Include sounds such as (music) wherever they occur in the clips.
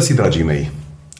Bun găsit, dragii mei!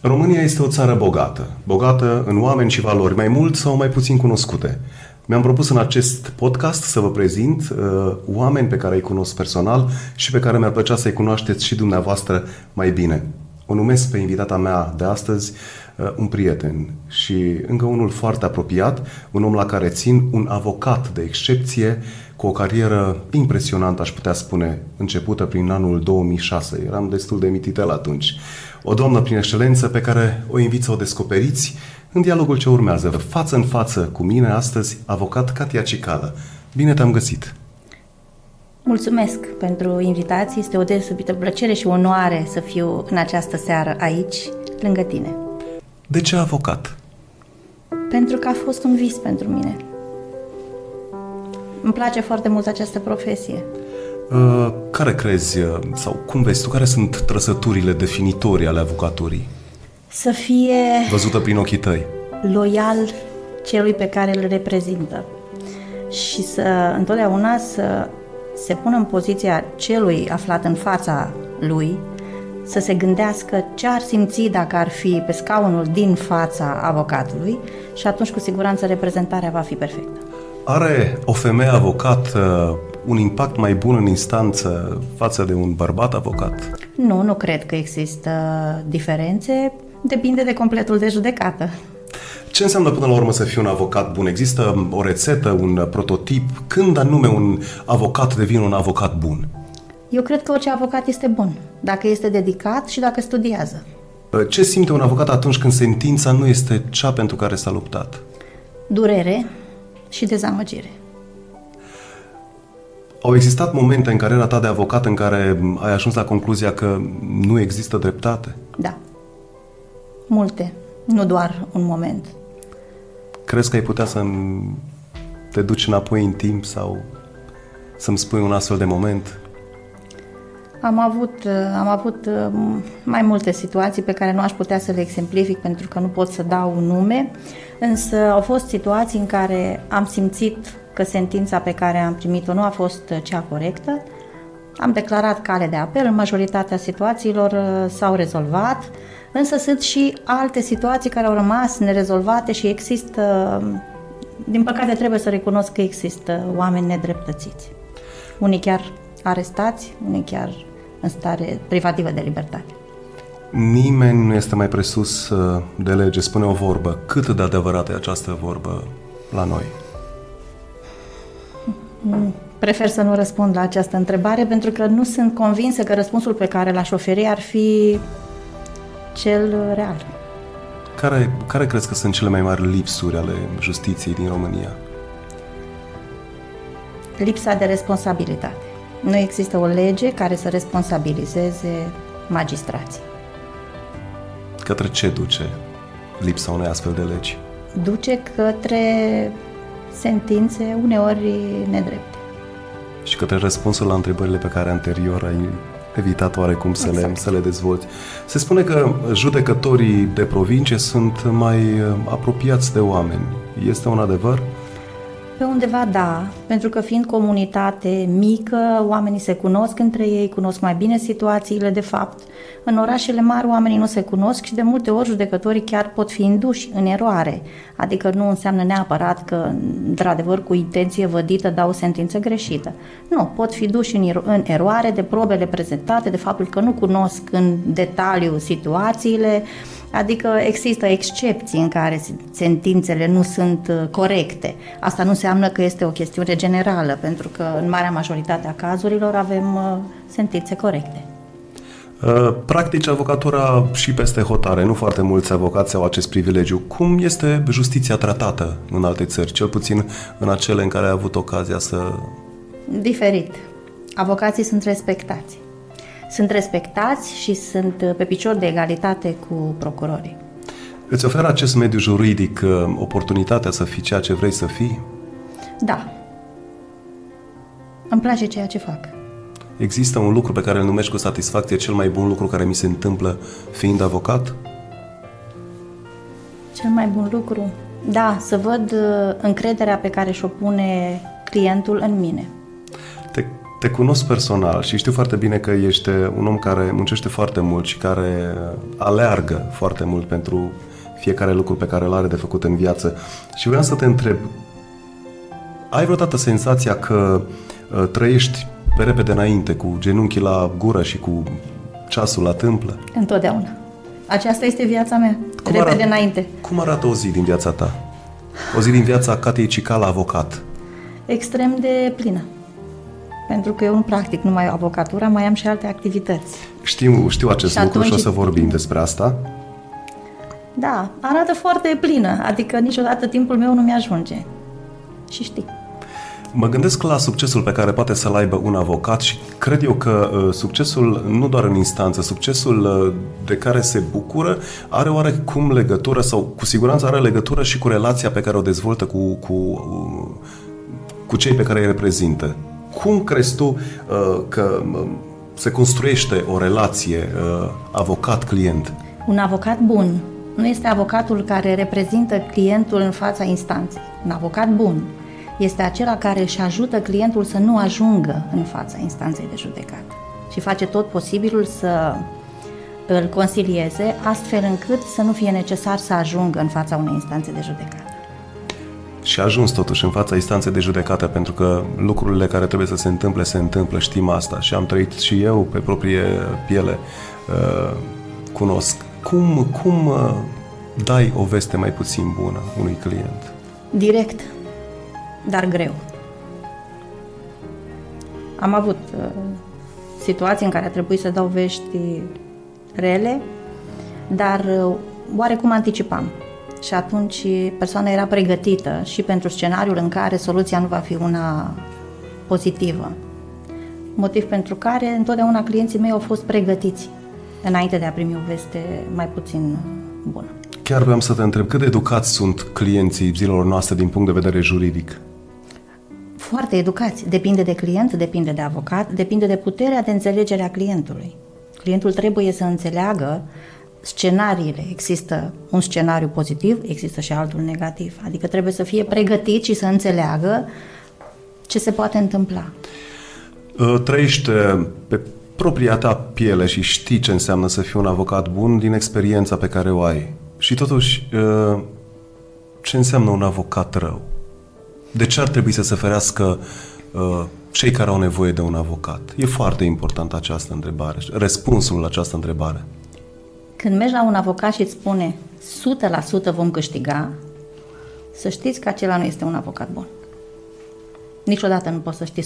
România este o țară bogată, bogată în oameni și valori mai mult sau mai puțin cunoscute. Mi-am propus în acest podcast să vă prezint uh, oameni pe care îi cunosc personal și pe care mi-ar plăcea să-i cunoașteți și dumneavoastră mai bine. O numesc pe invitata mea de astăzi uh, un prieten și încă unul foarte apropiat, un om la care țin, un avocat de excepție cu o carieră impresionantă, aș putea spune, începută prin anul 2006. Eram destul de mititel atunci. O doamnă prin excelență pe care o invit să o descoperiți în dialogul ce urmează. Față în față cu mine astăzi, avocat Katia Cicală. Bine te-am găsit! Mulțumesc pentru invitație. Este o deosebită plăcere și onoare să fiu în această seară aici, lângă tine. De ce avocat? Pentru că a fost un vis pentru mine. Îmi place foarte mult această profesie. Uh, care crezi, uh, sau cum vezi tu, care sunt trăsăturile definitorii ale avocaturii? Să fie Văzută prin ochii tăi. loial celui pe care îl reprezintă și să întotdeauna să se pună în poziția celui aflat în fața lui, să se gândească ce ar simți dacă ar fi pe scaunul din fața avocatului și atunci cu siguranță reprezentarea va fi perfectă. Are o femeie avocat uh, un impact mai bun în instanță față de un bărbat avocat? Nu, nu cred că există diferențe, depinde de completul de judecată. Ce înseamnă până la urmă să fii un avocat bun? Există o rețetă, un prototip? Când anume un avocat devine un avocat bun? Eu cred că orice avocat este bun, dacă este dedicat și dacă studiază. Ce simte un avocat atunci când sentința nu este cea pentru care s-a luptat? Durere și dezamăgire. Au existat momente în cariera ta de avocat în care ai ajuns la concluzia că nu există dreptate? Da. Multe. Nu doar un moment. Crezi că ai putea să te duci înapoi în timp sau să-mi spui un astfel de moment? Am avut, am avut mai multe situații pe care nu aș putea să le exemplific pentru că nu pot să dau un nume, însă au fost situații în care am simțit că sentința pe care am primit-o nu a fost cea corectă. Am declarat cale de apel, în majoritatea situațiilor uh, s-au rezolvat, însă sunt și alte situații care au rămas nerezolvate și există, din păcate trebuie să recunosc că există oameni nedreptățiți. Unii chiar arestați, unii chiar în stare privativă de libertate. Nimeni nu este mai presus uh, de lege, spune o vorbă. Cât de adevărată e această vorbă la noi? Prefer să nu răspund la această întrebare pentru că nu sunt convinsă că răspunsul pe care l-aș oferi ar fi cel real. Care, care crezi că sunt cele mai mari lipsuri ale justiției din România? Lipsa de responsabilitate. Nu există o lege care să responsabilizeze magistrații. Către ce duce lipsa unei astfel de legi? Duce către sentințe uneori nedrepte. Și către răspunsul la întrebările pe care anterior ai evitat oarecum să, exact. le, să le dezvolți. Se spune că judecătorii de provincie sunt mai uh, apropiați de oameni. Este un adevăr? Pe undeva da, pentru că fiind comunitate mică, oamenii se cunosc între ei, cunosc mai bine situațiile de fapt. În orașele mari oamenii nu se cunosc și de multe ori judecătorii chiar pot fi induși în eroare. Adică nu înseamnă neapărat că, într-adevăr, cu intenție vădită dau o sentință greșită. Nu, pot fi duși în, în eroare de probele prezentate, de faptul că nu cunosc în detaliu situațiile, Adică există excepții în care sentințele nu sunt uh, corecte. Asta nu înseamnă că este o chestiune generală, pentru că în marea majoritate a cazurilor avem uh, sentințe corecte. Uh, practici avocatura și peste hotare. Nu foarte mulți avocați au acest privilegiu. Cum este justiția tratată în alte țări, cel puțin în acele în care ai avut ocazia să... Diferit. Avocații sunt respectați sunt respectați și sunt uh, pe picior de egalitate cu procurorii. Îți oferă acest mediu juridic uh, oportunitatea să fii ceea ce vrei să fii? Da. Îmi place ceea ce fac. Există un lucru pe care îl numești cu satisfacție cel mai bun lucru care mi se întâmplă fiind avocat? Cel mai bun lucru? Da, să văd uh, încrederea pe care și-o pune clientul în mine. Te te cunosc personal și știu foarte bine că ești un om care muncește foarte mult și care aleargă foarte mult pentru fiecare lucru pe care îl are de făcut în viață. Și vreau să te întreb, ai vreodată senzația că uh, trăiești pe repede înainte, cu genunchii la gură și cu ceasul la tâmplă? Întotdeauna. Aceasta este viața mea, cum repede arată, înainte. Cum arată o zi din viața ta? O zi din viața Catei Cicala, avocat? Extrem de plină. Pentru că eu nu practic numai avocatura, mai am și alte activități. Știu, știu acest și lucru și o să vorbim despre asta. Da, arată foarte plină, adică niciodată timpul meu nu mi-ajunge. Și știi. Mă gândesc la succesul pe care poate să-l aibă un avocat și cred eu că uh, succesul, nu doar în instanță, succesul uh, de care se bucură are oarecum legătură sau cu siguranță are legătură și cu relația pe care o dezvoltă cu, cu, uh, cu cei pe care îi reprezintă. Cum crezi tu uh, că uh, se construiește o relație uh, avocat-client? Un avocat bun nu este avocatul care reprezintă clientul în fața instanței. Un avocat bun este acela care își ajută clientul să nu ajungă în fața instanței de judecată și face tot posibilul să îl consilieze astfel încât să nu fie necesar să ajungă în fața unei instanțe de judecată. Și a ajuns totuși în fața instanței de judecată pentru că lucrurile care trebuie să se întâmple se întâmplă, știm asta și am trăit și eu pe proprie piele, uh, cunosc. Cum, cum uh, dai o veste mai puțin bună unui client? Direct dar greu. Am avut uh, situații în care a trebuit să dau vești rele, dar uh, oarecum anticipam. Și atunci persoana era pregătită și pentru scenariul în care soluția nu va fi una pozitivă. Motiv pentru care întotdeauna clienții mei au fost pregătiți înainte de a primi o veste mai puțin bună. Chiar vreau să te întreb, cât de educați sunt clienții zilelor noastre din punct de vedere juridic? foarte educați. Depinde de client, depinde de avocat, depinde de puterea de înțelegere a clientului. Clientul trebuie să înțeleagă scenariile. Există un scenariu pozitiv, există și altul negativ. Adică trebuie să fie pregătit și să înțeleagă ce se poate întâmpla. Ă, trăiește pe propria ta piele și știi ce înseamnă să fii un avocat bun din experiența pe care o ai. Și totuși, ă, ce înseamnă un avocat rău? De ce ar trebui să se ferească uh, cei care au nevoie de un avocat? E foarte importantă această întrebare, răspunsul la această întrebare. Când mergi la un avocat și îți spune 100% vom câștiga, să știți că acela nu este un avocat bun. Niciodată nu poți să știi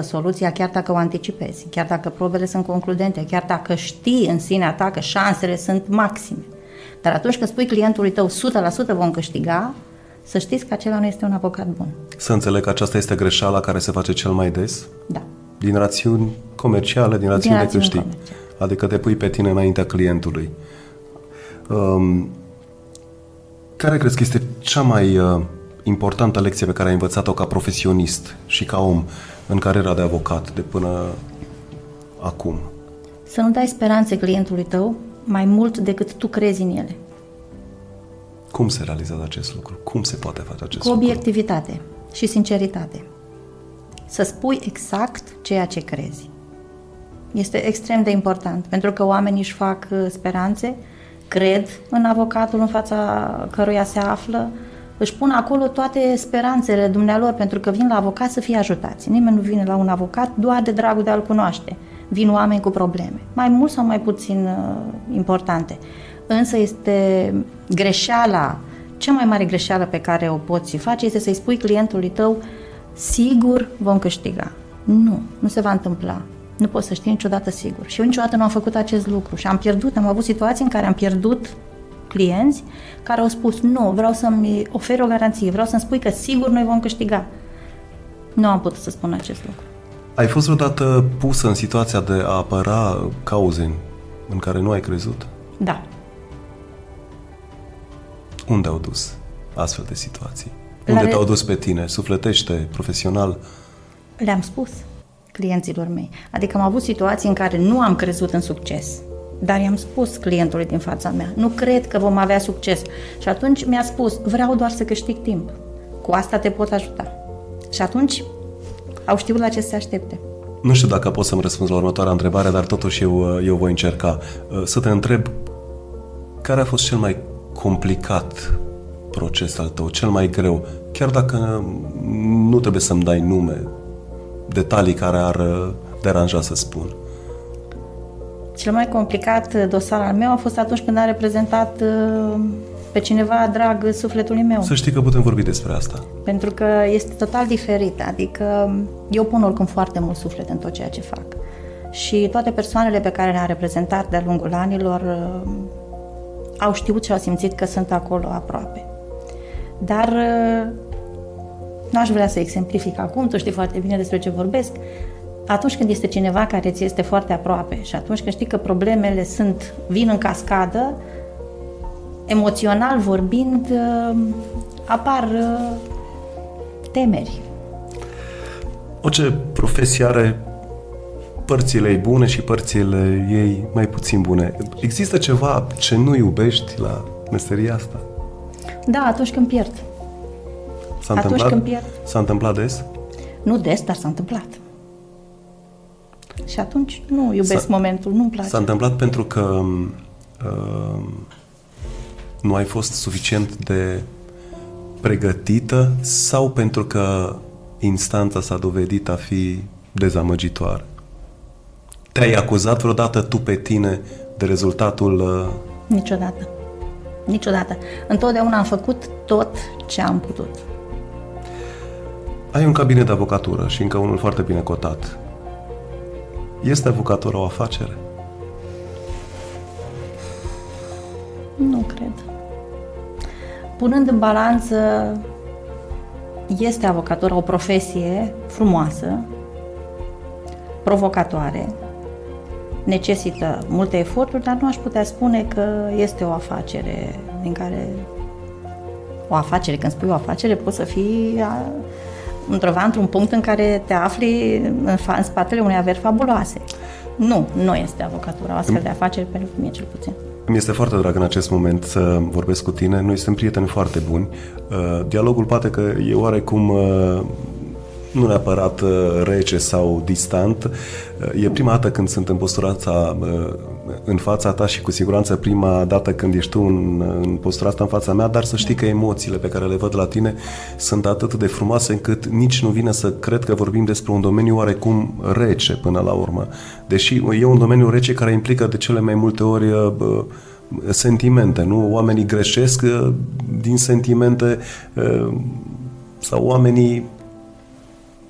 100% soluția, chiar dacă o anticipezi, chiar dacă probele sunt concludente, chiar dacă știi în sinea ta că șansele sunt maxime. Dar atunci când spui clientului tău 100% vom câștiga, să știți că acela nu este un avocat bun. Să înțeleg că aceasta este greșeala care se face cel mai des? Da. Din rațiuni comerciale, din rațiuni, din rațiuni de câștig. Comerciale. Adică te pui pe tine înaintea clientului. Um, care crezi că este cea mai uh, importantă lecție pe care ai învățat-o ca profesionist și ca om în cariera de avocat de până acum? Să nu dai speranțe clientului tău mai mult decât tu crezi în ele. Cum se realizează acest lucru? Cum se poate face acest Cu lucru? Cu obiectivitate și sinceritate. Să spui exact ceea ce crezi. Este extrem de important, pentru că oamenii își fac uh, speranțe, cred în avocatul în fața căruia se află, își pun acolo toate speranțele dumnealor, pentru că vin la avocat să fie ajutați. Nimeni nu vine la un avocat doar de dragul de a-l cunoaște. Vin oameni cu probleme, mai mult sau mai puțin uh, importante însă este greșeala, cea mai mare greșeală pe care o poți face este să-i spui clientului tău sigur vom câștiga. Nu, nu se va întâmpla. Nu poți să știi niciodată sigur. Și eu niciodată nu am făcut acest lucru și am pierdut, am avut situații în care am pierdut clienți care au spus nu, vreau să-mi oferi o garanție, vreau să-mi spui că sigur noi vom câștiga. Nu am putut să spun acest lucru. Ai fost vreodată pusă în situația de a apăra cauze în care nu ai crezut? Da. Unde au dus astfel de situații? Unde Le... te-au dus pe tine? Sufletește, profesional? Le-am spus clienților mei. Adică am avut situații în care nu am crezut în succes, dar i-am spus clientului din fața mea, nu cred că vom avea succes. Și atunci mi-a spus, vreau doar să câștig timp. Cu asta te pot ajuta. Și atunci au știut la ce se aștepte. Nu știu dacă pot să-mi răspunzi la următoarea întrebare, dar totuși eu, eu voi încerca. Să te întreb, care a fost cel mai complicat proces al tău, cel mai greu, chiar dacă nu trebuie să-mi dai nume, detalii care ar deranja să spun? Cel mai complicat dosar al meu a fost atunci când a reprezentat uh, pe cineva drag sufletului meu. Să știi că putem vorbi despre asta. Pentru că este total diferit, adică eu pun oricum foarte mult suflet în tot ceea ce fac. Și toate persoanele pe care le-am reprezentat de-a lungul anilor uh, au știut și au simțit că sunt acolo aproape. Dar uh, n-aș vrea să exemplific acum, tu știi foarte bine despre ce vorbesc, atunci când este cineva care ți este foarte aproape și atunci când știi că problemele sunt, vin în cascadă, emoțional vorbind, uh, apar uh, temeri. Orice profesie are părțile ei bune și părțile ei mai puțin bune. Există ceva ce nu iubești la meseria asta? Da, atunci când pierd. S-a atunci întâmplat? când pierd. S-a întâmplat des? Nu des, dar s-a întâmplat. Și atunci nu iubesc s-a, momentul, nu-mi place. S-a întâmplat pentru că uh, nu ai fost suficient de pregătită sau pentru că instanța s-a dovedit a fi dezamăgitoare? Te-ai acuzat vreodată tu pe tine de rezultatul... Uh... Niciodată. Niciodată. Întotdeauna am făcut tot ce am putut. Ai un cabinet de avocatură și încă unul foarte bine cotat. Este avocatura o afacere? Nu cred. Punând în balanță, este avocatura o profesie frumoasă, provocatoare, necesită multe eforturi, dar nu aș putea spune că este o afacere din care o afacere, când spui o afacere, poți să fii undeva într-un punct în care te afli în, fa- în spatele unei averi fabuloase. Nu, nu este avocatura o astfel de afaceri pentru mine cel puțin. Mi este foarte drag în acest moment să vorbesc cu tine. Noi suntem prieteni foarte buni. Uh, dialogul poate că e oarecum uh, nu neapărat uh, rece sau distant. Uh, e prima dată când sunt în postura asta uh, în fața ta și cu siguranță prima dată când ești tu în, în postura asta în fața mea, dar să știi că emoțiile pe care le văd la tine sunt atât de frumoase încât nici nu vine să cred că vorbim despre un domeniu oarecum rece până la urmă. Deși e un domeniu rece care implică de cele mai multe ori sentimente, nu? Oamenii greșesc din sentimente sau oamenii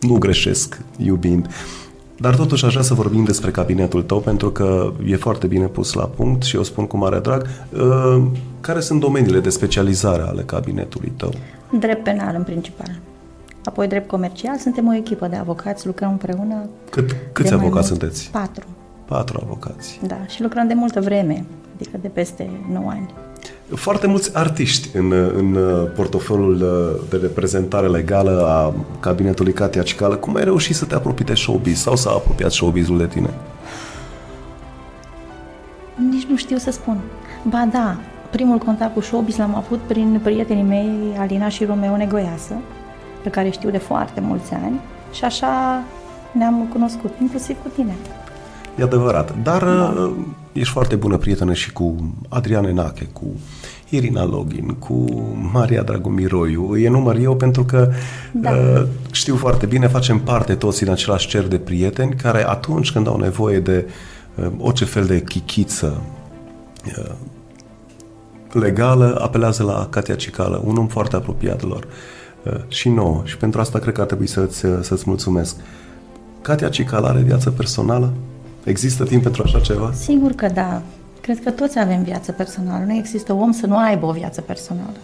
nu greșesc iubind. Dar totuși aș vrea să vorbim despre cabinetul tău pentru că e foarte bine pus la punct și eu spun cu mare drag. Uh, care sunt domeniile de specializare ale cabinetului tău? Drept penal în principal. Apoi drept comercial. Suntem o echipă de avocați, lucrăm împreună. Cât, câți avocați sunteți? Patru. Patru avocați. Da, și lucrăm de multă vreme, adică de peste 9 ani foarte mulți artiști în, în portofoliul de reprezentare legală a cabinetului Katia Cicală. Cum ai reușit să te apropii de showbiz sau s-a apropiat showbizul de tine? Nici nu știu să spun. Ba da, primul contact cu showbiz l-am avut prin prietenii mei, Alina și Romeo Negoiasă, pe care știu de foarte mulți ani și așa ne-am cunoscut, inclusiv cu tine. E adevărat. Dar da. Uh, ești foarte bună prietenă și cu Adrian Enache, cu Irina Login, cu Maria Dragomiroiu. Îi enumăr eu pentru că da. uh, știu foarte bine, facem parte toți în același cer de prieteni care atunci când au nevoie de uh, orice fel de chichiță uh, legală, apelează la Katia Cicală, un om foarte apropiat lor uh, și nouă. Și pentru asta cred că ar trebui să-ți, uh, să-ți mulțumesc. Katia Cicală are viață personală? Există timp pentru așa ceva? Sigur că da. Cred că toți avem viață personală. Nu există om să nu aibă o viață personală.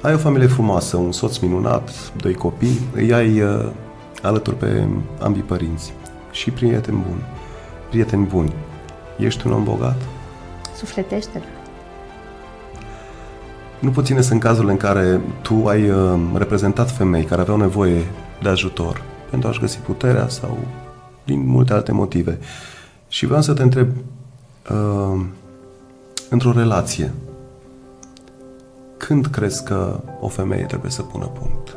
Ai o familie frumoasă, un soț minunat, doi copii, îi ai uh, alături pe ambii părinți și prieteni buni. Prieteni buni. Ești un om bogat? Sufletește-l. Nu puține sunt cazurile în care tu ai uh, reprezentat femei care aveau nevoie de ajutor pentru a-și găsi puterea sau din multe alte motive. Și vreau să te întreb, uh, într-o relație, când crezi că o femeie trebuie să pună punct?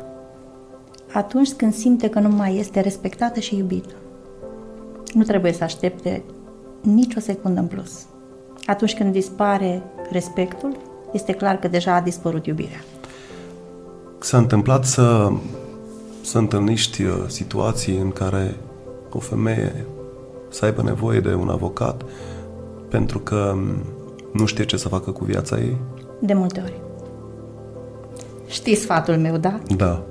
Atunci când simte că nu mai este respectată și iubită. nu trebuie să aștepte nicio secundă în plus. Atunci când dispare respectul, este clar că deja a dispărut iubirea. S-a întâmplat să, să întâlniști uh, situații în care o femeie să aibă nevoie de un avocat pentru că mm, nu știe ce să facă cu viața ei? De multe ori. Știi sfatul meu, da? Da.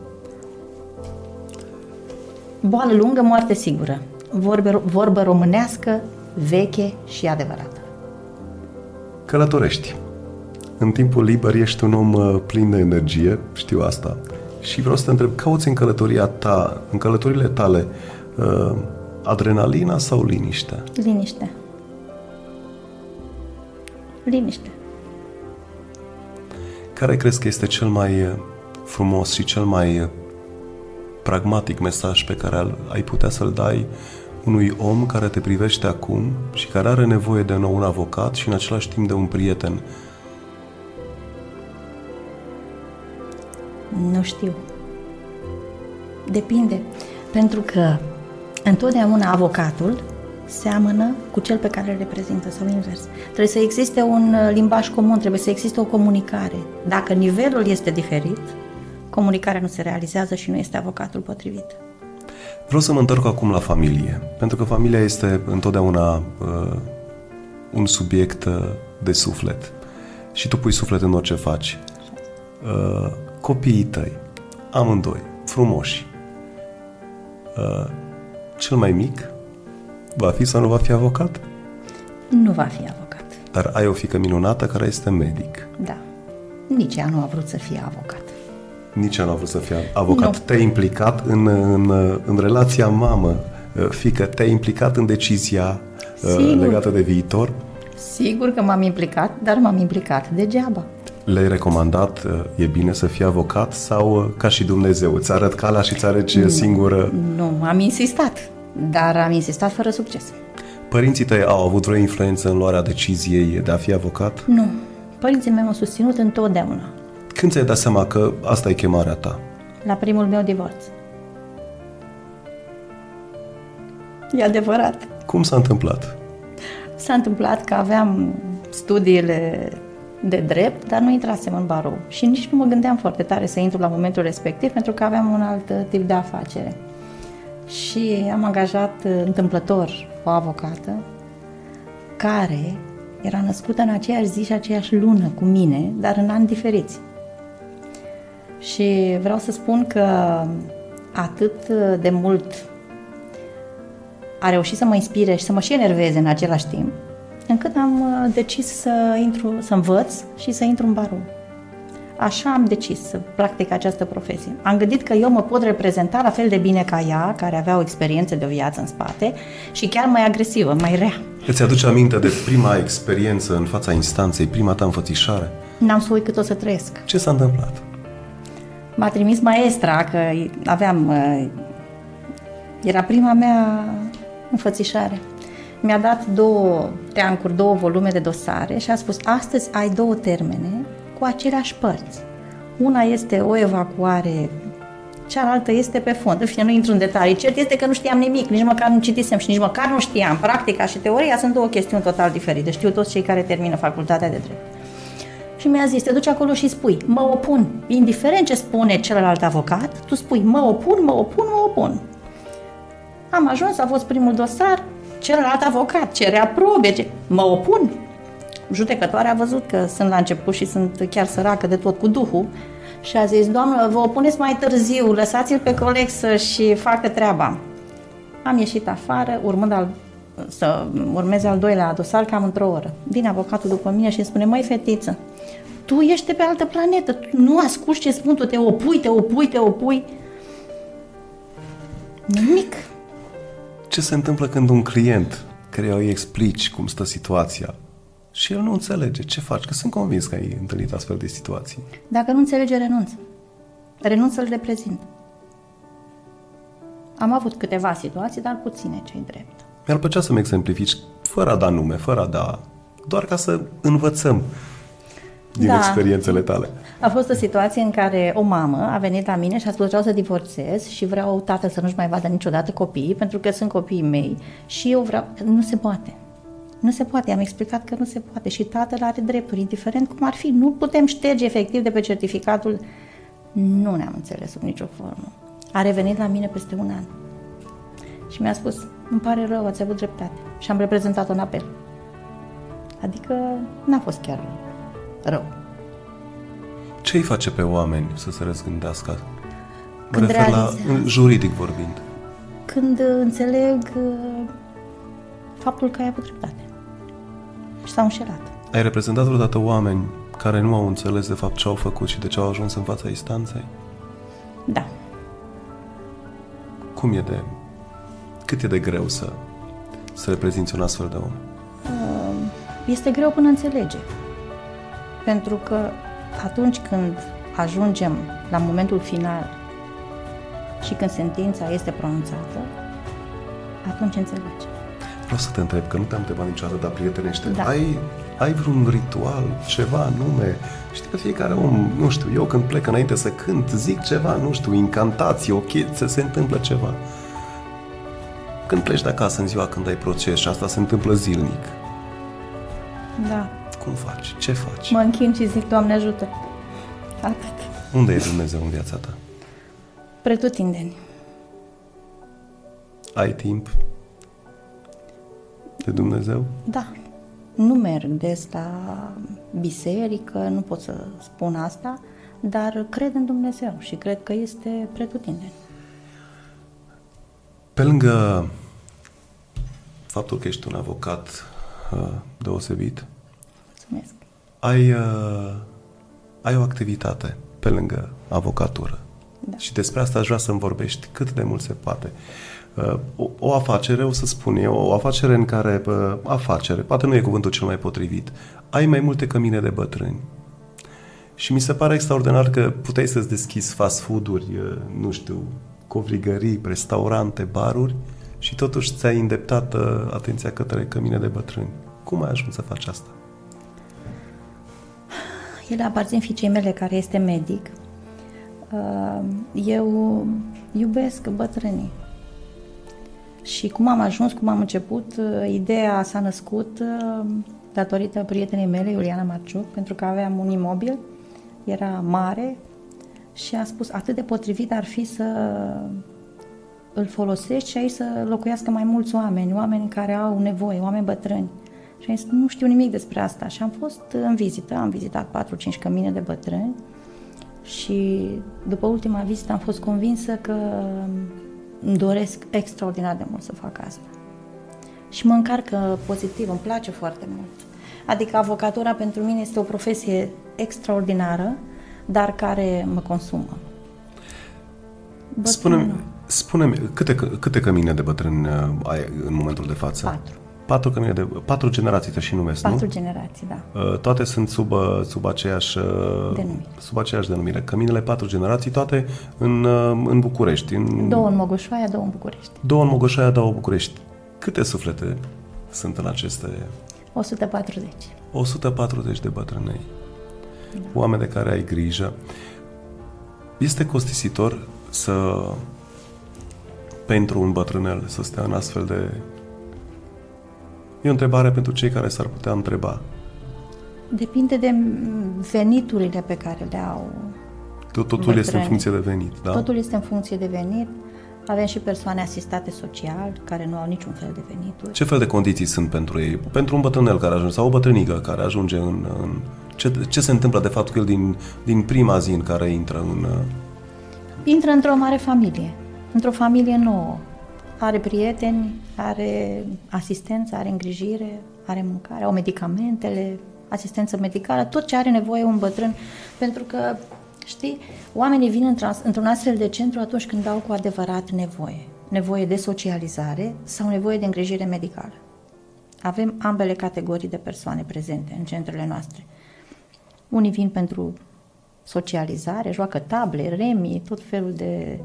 Boală lungă, moarte sigură. Vorbe, vorbă românească, veche și adevărată. Călătorești. În timpul liber ești un om uh, plin de energie, știu asta. Și vreau să te întreb, cauți în călătoria ta, în călătorile tale, uh, adrenalina sau liniște? Liniște. Liniște. Care crezi că este cel mai uh, frumos și cel mai uh, pragmatic mesaj pe care ai putea să-l dai unui om care te privește acum și care are nevoie de nou un avocat și în același timp de un prieten? Nu știu. Depinde. Pentru că întotdeauna avocatul seamănă cu cel pe care îl reprezintă sau invers. Trebuie să existe un uh, limbaj comun, trebuie să existe o comunicare. Dacă nivelul este diferit, comunicarea nu se realizează și nu este avocatul potrivit. Vreau să mă întorc acum la familie, pentru că familia este întotdeauna uh, un subiect uh, de suflet și tu pui suflet în orice faci. Uh, copiii tăi, amândoi, frumoși, uh, cel mai mic va fi sau nu va fi avocat? Nu va fi avocat. Dar ai o fică minunată care este medic. Da. Nici ea nu a vrut să fie avocat. Nici ea nu a vrut să fie avocat. Nu. Te-ai implicat în, în, în relația mamă, fică, te-ai implicat în decizia uh, Sigur. legată de viitor? Sigur că m-am implicat, dar m-am implicat degeaba. Le-ai recomandat, uh, e bine să fii avocat sau uh, ca și Dumnezeu, îți arăt calea și îți arăt singură? Nu, am insistat, dar am insistat fără succes. Părinții tăi au avut vreo influență în luarea deciziei de a fi avocat? Nu. Părinții mei m-au susținut întotdeauna. Când ți-ai dat seama că asta e chemarea ta? La primul meu divorț. E adevărat. Cum s-a întâmplat? S-a întâmplat că aveam studiile de drept, dar nu intrasem în barou. Și nici nu mă gândeam foarte tare să intru la momentul respectiv, pentru că aveam un alt uh, tip de afacere. Și am angajat uh, întâmplător o avocată care era născută în aceeași zi și aceeași lună cu mine, dar în ani diferiți. Și vreau să spun că atât de mult a reușit să mă inspire și să mă și enerveze în același timp, încât am uh, decis să intru, să învăț și să intru în barou. Așa am decis să practic această profesie. Am gândit că eu mă pot reprezenta la fel de bine ca ea, care avea o experiență de o viață în spate și chiar mai agresivă, mai rea. Îți aduce aminte de prima experiență în fața instanței, prima ta înfățișare? N-am să uit cât o să trăiesc. Ce s-a întâmplat? M-a trimis maestra, că aveam... uh, Era prima mea înfățișare. Mi-a dat două teancuri, două volume de dosare și a spus astăzi ai două termene cu aceleași părți. Una este o evacuare, cealaltă este pe fond. În fine, nu intru în detalii. Cert este că nu știam nimic, nici măcar nu citisem și nici măcar nu știam. Practica și teoria sunt două chestiuni total diferite. Știu toți cei care termină facultatea de drept. Și mi-a zis, te duci acolo și spui, mă opun. Indiferent ce spune celălalt avocat, tu spui, mă opun, mă opun, mă opun. Am ajuns, a fost primul dosar, celălalt avocat cerea probe, ce... mă opun. Judecătoarea a văzut că sunt la început și sunt chiar săracă de tot cu duhul și a zis, doamnă, vă opuneți mai târziu, lăsați-l pe coleg să-și facă treaba. Am ieșit afară, urmând al, să urmeze al doilea dosar cam într-o oră. Vine avocatul după mine și îmi spune, măi fetiță, tu ești pe altă planetă, tu nu asculti ce spun, tu te opui, te opui, te opui. Nimic. Ce se întâmplă când un client care îi explici cum stă situația și el nu înțelege ce faci? Că sunt convins că ai întâlnit astfel de situații. Dacă nu înțelege, renunț. Renunț să-l reprezint. Am avut câteva situații, dar puține cei drept. Mi-ar plăcea să-mi exemplifici, fără a da nume, fără a da... Doar ca să învățăm din Da. experiențele tale. A fost o situație în care o mamă a venit la mine și a spus vreau să divorțez și vreau tatăl să nu-și mai vadă niciodată copiii pentru că sunt copiii mei și eu vreau... Nu se poate. Nu se poate. I-am explicat că nu se poate și tatăl are drepturi, indiferent cum ar fi. Nu putem șterge efectiv de pe certificatul. Nu ne-am înțeles sub nicio formă. A revenit la mine peste un an și mi-a spus îmi pare rău, ați avut dreptate. Și am reprezentat-o în apel. Adică n-a fost chiar rău. Ce îi face pe oameni să se răzgândească? Mă Când refer la realizează. juridic vorbind. când uh, înțeleg uh, faptul că ai avut dreptate și s-au înșelat. Ai reprezentat vreodată oameni care nu au înțeles de fapt ce au făcut și de ce au ajuns în fața instanței? Da. Cum e de... Cât e de greu să, să reprezinți un astfel de om? Este greu până înțelege. Pentru că atunci când ajungem la momentul final și când sentința este pronunțată, atunci înțelegi. Vreau să te întreb, că nu te-am întrebat niciodată, dar prietenește, Da. ai, ai vreun ritual, ceva anume? Știi că fiecare om, nu știu, eu când plec înainte să cânt, zic ceva, nu știu, incantații, ok, să se întâmplă ceva. Când pleci de acasă în ziua când ai proces și asta se întâmplă zilnic, Da. Cum faci? Ce faci? Mă închin și zic, Doamne ajută. Atât. Unde e Dumnezeu în viața ta? Pretutindeni. Ai timp de Dumnezeu? Da. Nu merg des la biserică, nu pot să spun asta, dar cred în Dumnezeu și cred că este pretutindeni. Pe lângă faptul că ești un avocat uh, deosebit, Mulțumesc. Ai, uh, ai o activitate pe lângă avocatură. Da. Și despre asta aș vrea să-mi vorbești cât de mult se poate. Uh, o, o afacere, o să spun eu, o afacere în care, uh, afacere, poate nu e cuvântul cel mai potrivit, ai mai multe cămine de bătrâni. Și mi se pare extraordinar că puteai să-ți deschizi fast food-uri, uh, nu știu, covrigării, restaurante, baruri și totuși ți-ai îndeptat uh, atenția către cămine de bătrâni. Cum ai ajuns să faci asta? Ele aparțin fiicei mele care este medic. Uh, Eu iubesc bătrânii. Și cum am ajuns, cum am început, uh, ideea s-a născut uh, datorită prietenei mele, Iuliana Marciuc, pentru că aveam un imobil, era mare și a spus atât de potrivit ar fi să îl folosești și aici să locuiască mai mulți oameni, oameni care au nevoie, oameni bătrâni. Și am zis, nu știu nimic despre asta. Și am fost în vizită, am vizitat 4-5 cămine de bătrâni și după ultima vizită am fost convinsă că îmi doresc extraordinar de mult să fac asta. Și mă încarcă pozitiv, îmi place foarte mult. Adică avocatura pentru mine este o profesie extraordinară, dar care mă consumă. Bătrânul Spune-mi, nu. spune câte, câte cămine de bătrâni uh, ai în momentul de față? Patru. Patru cămine de... Patru generații te și numesc, Patru nu? generații, da. Uh, Toate sunt sub, uh, sub aceeași... uh, Denumire. Sub aceeași denumire. Căminele patru generații, toate în, uh, în București. În, Două în Mogoșoaia, două în București. două în Mogoșoaia, două în București. Câte suflete sunt în aceste 140. 140 de bătrânei? Oameni de care ai grijă. Este costisitor să pentru un bătrânel să stea în astfel de... E o întrebare pentru cei care s-ar putea întreba. Depinde de mm, veniturile pe care le au. Tot- Totul este în Bătrâni. funcție de venit, da? Totul este în funcție de venit. Avem și persoane asistate social care nu au niciun fel de venituri. Ce fel de condiții sunt pentru ei? Pentru un bătrânel care ajunge, sau o bătrânică care ajunge în... în ce, ce se întâmplă de fapt cu el din, din prima zi în care intră în... uh, Intră într-o mare familie, într-o familie nouă. Are prieteni, are asistență, are îngrijire, are mâncare, au medicamentele, asistență medicală, tot ce are nevoie un bătrân. Pentru că, știi, oamenii vin într- într-un astfel de centru atunci când au cu adevărat nevoie. Nevoie de socializare sau nevoie de îngrijire medicală. Avem ambele categorii de persoane prezente în centrele noastre. Unii vin pentru socializare, joacă table, remi, tot felul de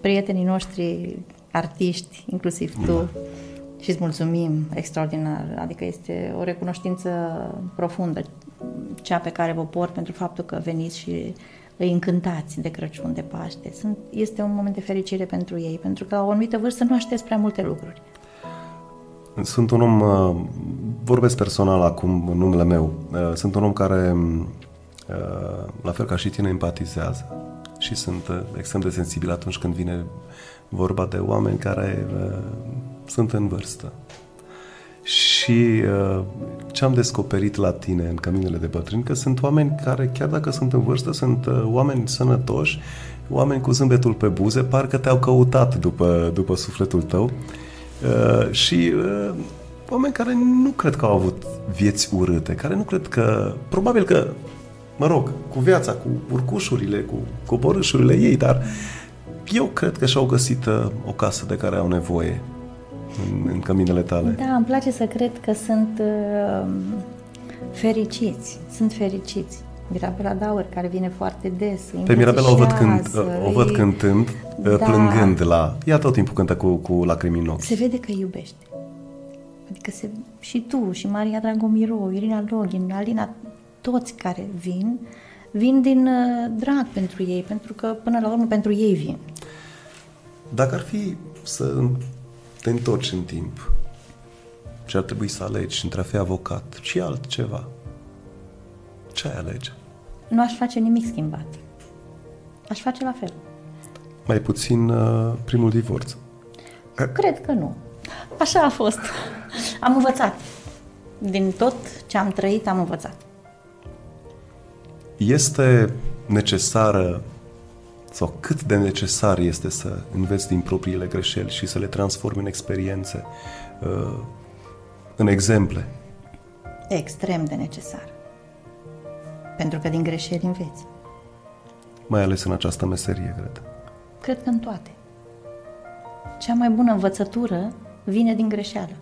prietenii noștri artiști, inclusiv tu, și îți mulțumim extraordinar, adică este o recunoștință profundă cea pe care vă port pentru faptul că veniți și îi încântați de Crăciun, de Paște. Sunt, este un moment de fericire pentru ei, pentru că la o anumită vârstă nu aștepți prea multe lucruri. Sunt un om, uh, vorbesc personal acum în numele meu, uh, sunt un om care, uh, la fel ca și tine, empatizează și sunt extrem de sensibil atunci când vine vorba de oameni care sunt în vârstă. Și ce am descoperit la tine în Căminele de Bătrâni, că sunt oameni care, chiar dacă sunt în vârstă, sunt oameni sănătoși, oameni cu zâmbetul pe buze, parcă te-au căutat după, după sufletul tău Uh, și uh, oameni care nu cred că au avut vieți urâte, care nu cred că, probabil că, mă rog, cu viața, cu urcușurile, cu coborâșurile ei, dar eu cred că și-au găsit uh, o casă de care au nevoie în, în căminele tale. Da, îmi place să cred că sunt uh, fericiți, sunt fericiți. Mirabela Daur, care vine foarte des. Pe Mirabela o văd, cânt, o văd cântând, da. plângând la... Ea tot timpul cântă cu, cu lacrimi în ochi. Se vede că iubește. Adică se, și tu, și Maria Dragomiro, Irina Login, Alina, toți care vin, vin din uh, drag pentru ei, pentru că până la urmă pentru ei vin. Dacă ar fi să te întorci în timp și ar trebui să alegi între a fi avocat și altceva, ce ai alege? Nu aș face nimic schimbat. Aș face la fel. Mai puțin uh, primul divorț. Cred că nu. Așa a fost. Am învățat. Din tot ce am trăit, am învățat. Este necesară sau cât de necesar este să înveți din propriile greșeli și să le transformi în experiențe, uh, în exemple? Extrem de necesar. Pentru că din greșeli înveți. Mai ales în această meserie, cred. Cred că în toate. Cea mai bună învățătură vine din greșeală.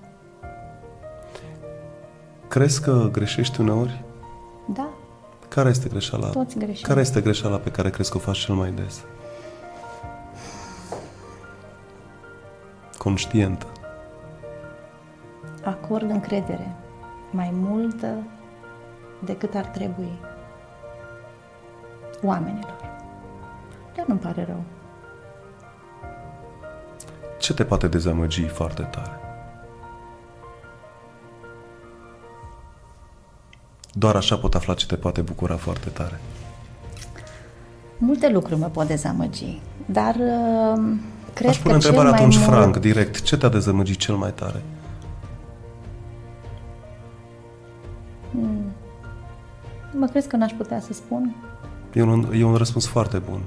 Crezi că greșești uneori? Da. Care este greșeala? Toți greșeală. Care este greșeala pe care crezi că o faci cel mai des? Conștientă. Acord încredere mai multă decât ar trebui oamenilor. Dar nu-mi pare rău. Ce te poate dezamăgi foarte tare? Doar așa pot afla ce te poate bucura foarte tare. Multe lucruri mă pot dezamăgi, dar uh, cred Aș pune că întrebarea cel atunci mai franc, mult... direct. Ce te-a dezamăgit cel mai tare? Hmm. Mă crezi că n-aș putea să spun? E un, e un răspuns foarte bun.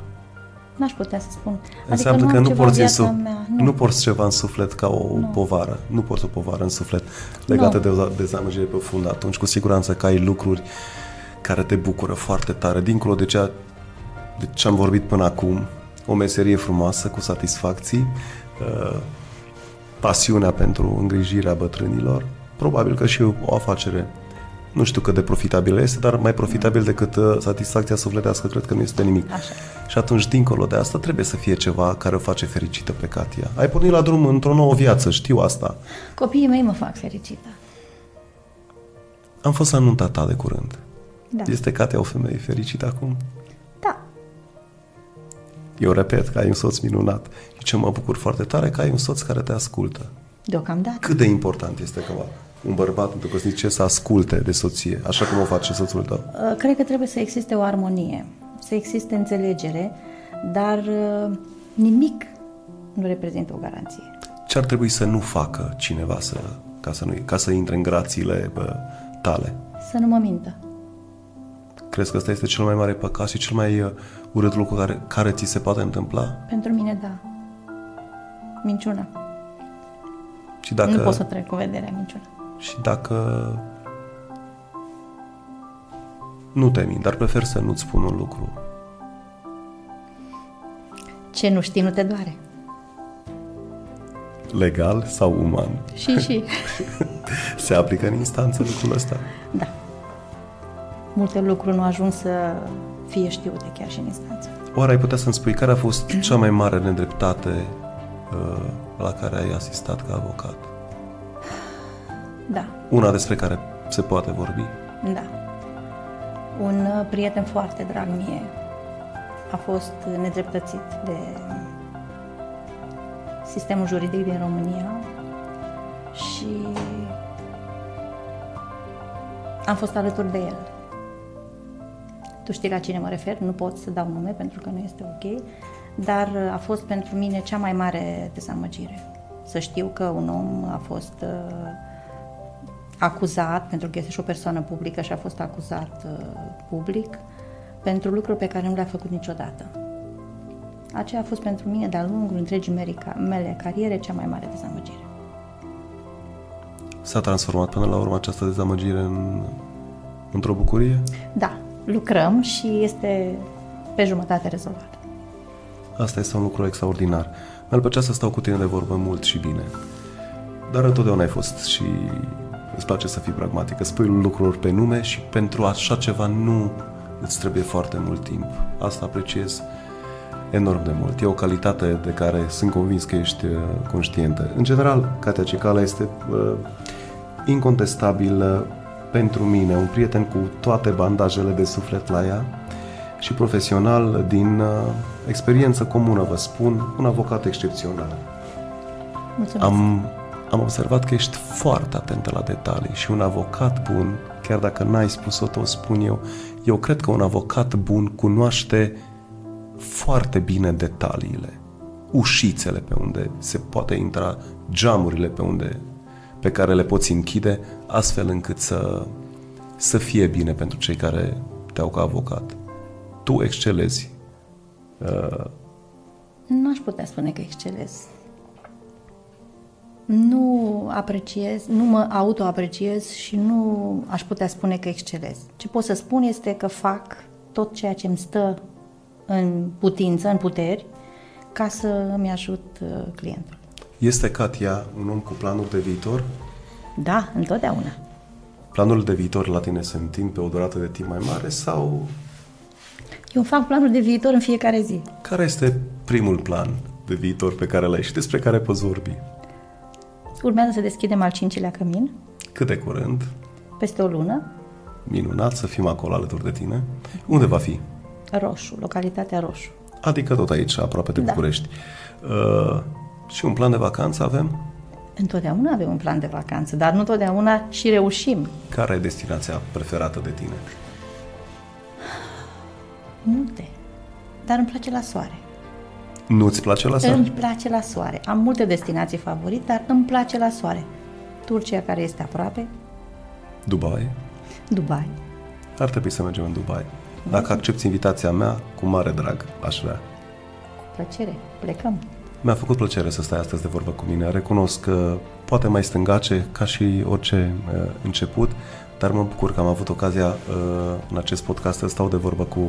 N-aș putea să spun. Înseamnă adică că nu, nu porți, în sub, nu. nu porți ceva în suflet ca o nu. povară. Nu porți o povară în suflet legată nu. de dezamăgire profundă. Atunci, cu siguranță că ai lucruri care te bucură foarte tare, dincolo de, cea, de ce am vorbit până acum, o meserie frumoasă, cu satisfacții, uh, pasiunea pentru îngrijirea bătrânilor, probabil că și o afacere nu știu cât de profitabil este, dar mai profitabil decât uh, satisfacția sufletească, cred că nu este nimic. Așa. Și atunci, dincolo de asta, trebuie să fie ceva care o face fericită pe Katia. Ai pornit la drum într-o nouă viață, știu asta. Copiii mei mă fac fericită. Am fost la nunta ta de curând. Da. Este Katia o femeie fericită acum? Da. Eu repet că ai un soț minunat. Și ce mă bucur foarte tare, că ai un soț care te ascultă. Deocamdată. Cât de important este că un bărbat într-o căsnicie să asculte de soție, așa cum o face soțul tău? Uh, cred că trebuie să existe o armonie, să existe înțelegere, dar uh, nimic nu reprezintă o garanție. Ce ar trebui să nu facă cineva să, ca, să nu, ca să intre în grațiile bă, tale? Să nu mă mintă. Crezi că ăsta este cel mai mare păcat și cel mai uh, urât lucru care, care ți se poate întâmpla? Pentru mine, da. Minciuna. Și dacă... Nu pot să trec cu vederea minciuna. Și dacă nu te mint, dar prefer să nu-ți spun un lucru. Ce nu știi nu te doare. Legal sau uman? Și, și. (laughs) Se aplică în instanță lucrul ăsta? Da. Multe lucruri nu ajung să fie știute chiar și în instanță. Oare ai putea să-mi spui care a fost cea mai mare nedreptate uh, la care ai asistat ca avocat? Da. Una despre care se poate vorbi. Da. Un uh, prieten foarte drag mie a fost nedreptățit de sistemul juridic din România și am fost alături de el. Tu știi la cine mă refer, nu pot să dau nume pentru că nu este ok, dar a fost pentru mine cea mai mare dezamăgire. Să știu că un om a fost uh, acuzat, pentru că este și o persoană publică și a fost acuzat uh, public, pentru lucruri pe care nu le-a făcut niciodată. Aceea a fost pentru mine, de-a lungul întregii mele cariere, cea mai mare dezamăgire. S-a transformat până la urmă această dezamăgire în, într-o bucurie? Da, lucrăm și este pe jumătate rezolvat. Asta este un lucru extraordinar. Mi-ar plăcea să stau cu tine de vorbă mult și bine. Dar întotdeauna ai fost și îți place să fii pragmatică. Spui lucruri pe nume și pentru așa ceva nu îți trebuie foarte mult timp. Asta apreciez enorm de mult. E o calitate de care sunt convins că ești uh, conștientă. În general, Katia Cicala este uh, incontestabil uh, pentru mine, un prieten cu toate bandajele de suflet la ea și profesional din uh, experiență comună, vă spun, un avocat excepțional. Mulțumesc. Am, am observat că ești foarte atentă la detalii și un avocat bun, chiar dacă n-ai spus-o, tot spun eu, eu cred că un avocat bun cunoaște foarte bine detaliile, ușițele pe unde se poate intra, geamurile pe unde pe care le poți închide, astfel încât să, să fie bine pentru cei care te au ca avocat. Tu excelezi. Uh, nu aș putea spune că excelez. Nu apreciez, nu mă autoapreciez și nu aș putea spune că excelez. Ce pot să spun este că fac tot ceea ce îmi stă în putință, în puteri, ca să îmi ajut uh, clientul. Este Katia un om cu planuri de viitor? Da, întotdeauna. Planul de viitor la tine se întind pe o durată de timp mai mare sau... Eu fac planuri de viitor în fiecare zi. Care este primul plan de viitor pe care l-ai și despre care poți vorbi? Urmează să deschidem al cincilea cămin. Cât de curând? Peste o lună. Minunat să fim acolo alături de tine. Unde va fi? Roșu, localitatea Roșu. Adică tot aici, aproape de da. București. Uh, și un plan de vacanță avem? Întotdeauna avem un plan de vacanță, dar nu totdeauna și reușim. Care e destinația preferată de tine? Multe. Dar îmi place la soare. Nu-ți place la soare? Îmi place la soare. Am multe destinații favorite, dar îmi place la soare. Turcia, care este aproape. Dubai? Dubai. Ar trebui să mergem în Dubai. Dacă accepti invitația mea, cu mare drag, aș vrea. Cu plăcere. Plecăm. Mi-a făcut plăcere să stai astăzi de vorbă cu mine. Recunosc că poate mai stângace ca și orice uh, început, dar mă bucur că am avut ocazia uh, în acest podcast să stau de vorbă cu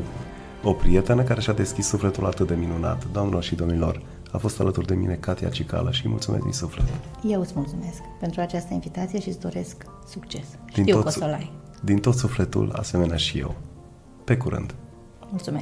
o prietenă care și-a deschis sufletul atât de minunat. Doamnelor și domnilor, a fost alături de mine Katia Cicala și mulțumesc din suflet. Eu îți mulțumesc pentru această invitație și îți doresc succes. Din Știu tot, că o să-l ai. Din tot sufletul, asemenea și eu. Pe curând! Mulțumesc!